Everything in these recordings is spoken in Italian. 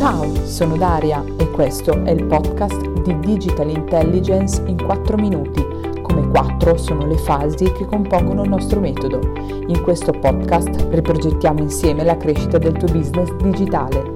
Ciao, sono Daria e questo è il podcast di Digital Intelligence in 4 minuti, come 4 sono le fasi che compongono il nostro metodo. In questo podcast riprogettiamo insieme la crescita del tuo business digitale.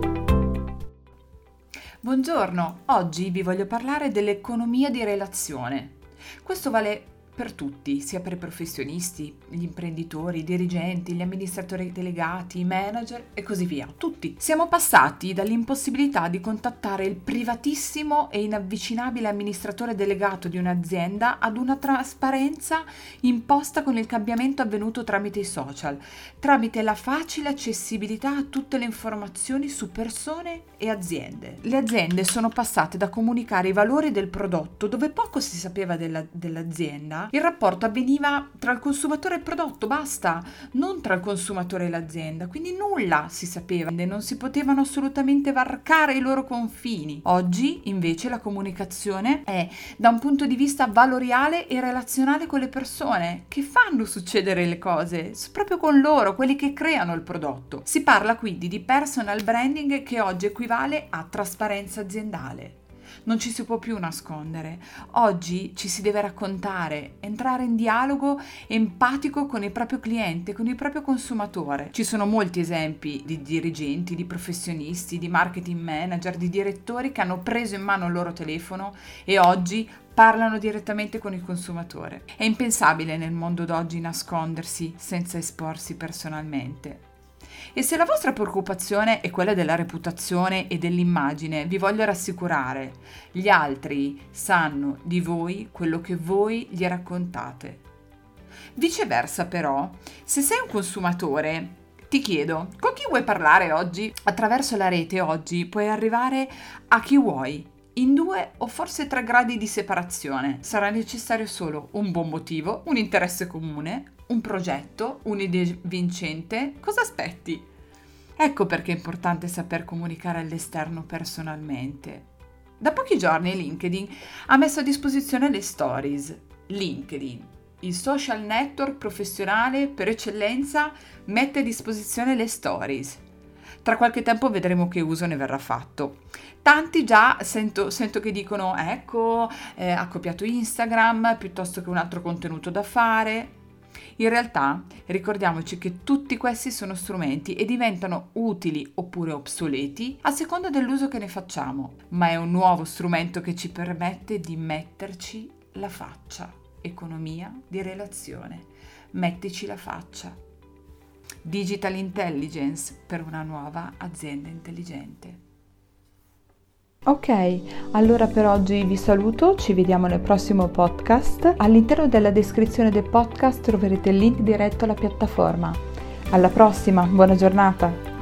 Buongiorno, oggi vi voglio parlare dell'economia di relazione. Questo vale per tutti, sia per i professionisti, gli imprenditori, i dirigenti, gli amministratori delegati, i manager e così via. Tutti. Siamo passati dall'impossibilità di contattare il privatissimo e inavvicinabile amministratore delegato di un'azienda ad una trasparenza imposta con il cambiamento avvenuto tramite i social, tramite la facile accessibilità a tutte le informazioni su persone e aziende. Le aziende sono passate da comunicare i valori del prodotto dove poco si sapeva della, dell'azienda il rapporto avveniva tra il consumatore e il prodotto, basta, non tra il consumatore e l'azienda, quindi nulla si sapeva, non si potevano assolutamente varcare i loro confini. Oggi invece la comunicazione è da un punto di vista valoriale e relazionale con le persone che fanno succedere le cose, proprio con loro, quelli che creano il prodotto. Si parla quindi di personal branding che oggi equivale a trasparenza aziendale non ci si può più nascondere. Oggi ci si deve raccontare, entrare in dialogo empatico con il proprio cliente, con il proprio consumatore. Ci sono molti esempi di dirigenti, di professionisti, di marketing manager, di direttori che hanno preso in mano il loro telefono e oggi parlano direttamente con il consumatore. È impensabile nel mondo d'oggi nascondersi senza esporsi personalmente. E se la vostra preoccupazione è quella della reputazione e dell'immagine, vi voglio rassicurare, gli altri sanno di voi quello che voi gli raccontate. Viceversa però, se sei un consumatore ti chiedo, con chi vuoi parlare oggi? Attraverso la rete oggi puoi arrivare a chi vuoi, in due o forse tre gradi di separazione. Sarà necessario solo un buon motivo, un interesse comune, un progetto, un'idea vincente, cosa aspetti? Ecco perché è importante saper comunicare all'esterno personalmente. Da pochi giorni LinkedIn ha messo a disposizione le stories. LinkedIn, il social network professionale per eccellenza, mette a disposizione le stories. Tra qualche tempo vedremo che uso ne verrà fatto. Tanti già sento, sento che dicono ecco, eh, ha copiato Instagram piuttosto che un altro contenuto da fare. In realtà ricordiamoci che tutti questi sono strumenti e diventano utili oppure obsoleti a seconda dell'uso che ne facciamo, ma è un nuovo strumento che ci permette di metterci la faccia. Economia di relazione. Mettici la faccia. Digital Intelligence per una nuova azienda intelligente. Ok, allora per oggi vi saluto, ci vediamo nel prossimo podcast. All'interno della descrizione del podcast troverete il link diretto alla piattaforma. Alla prossima, buona giornata!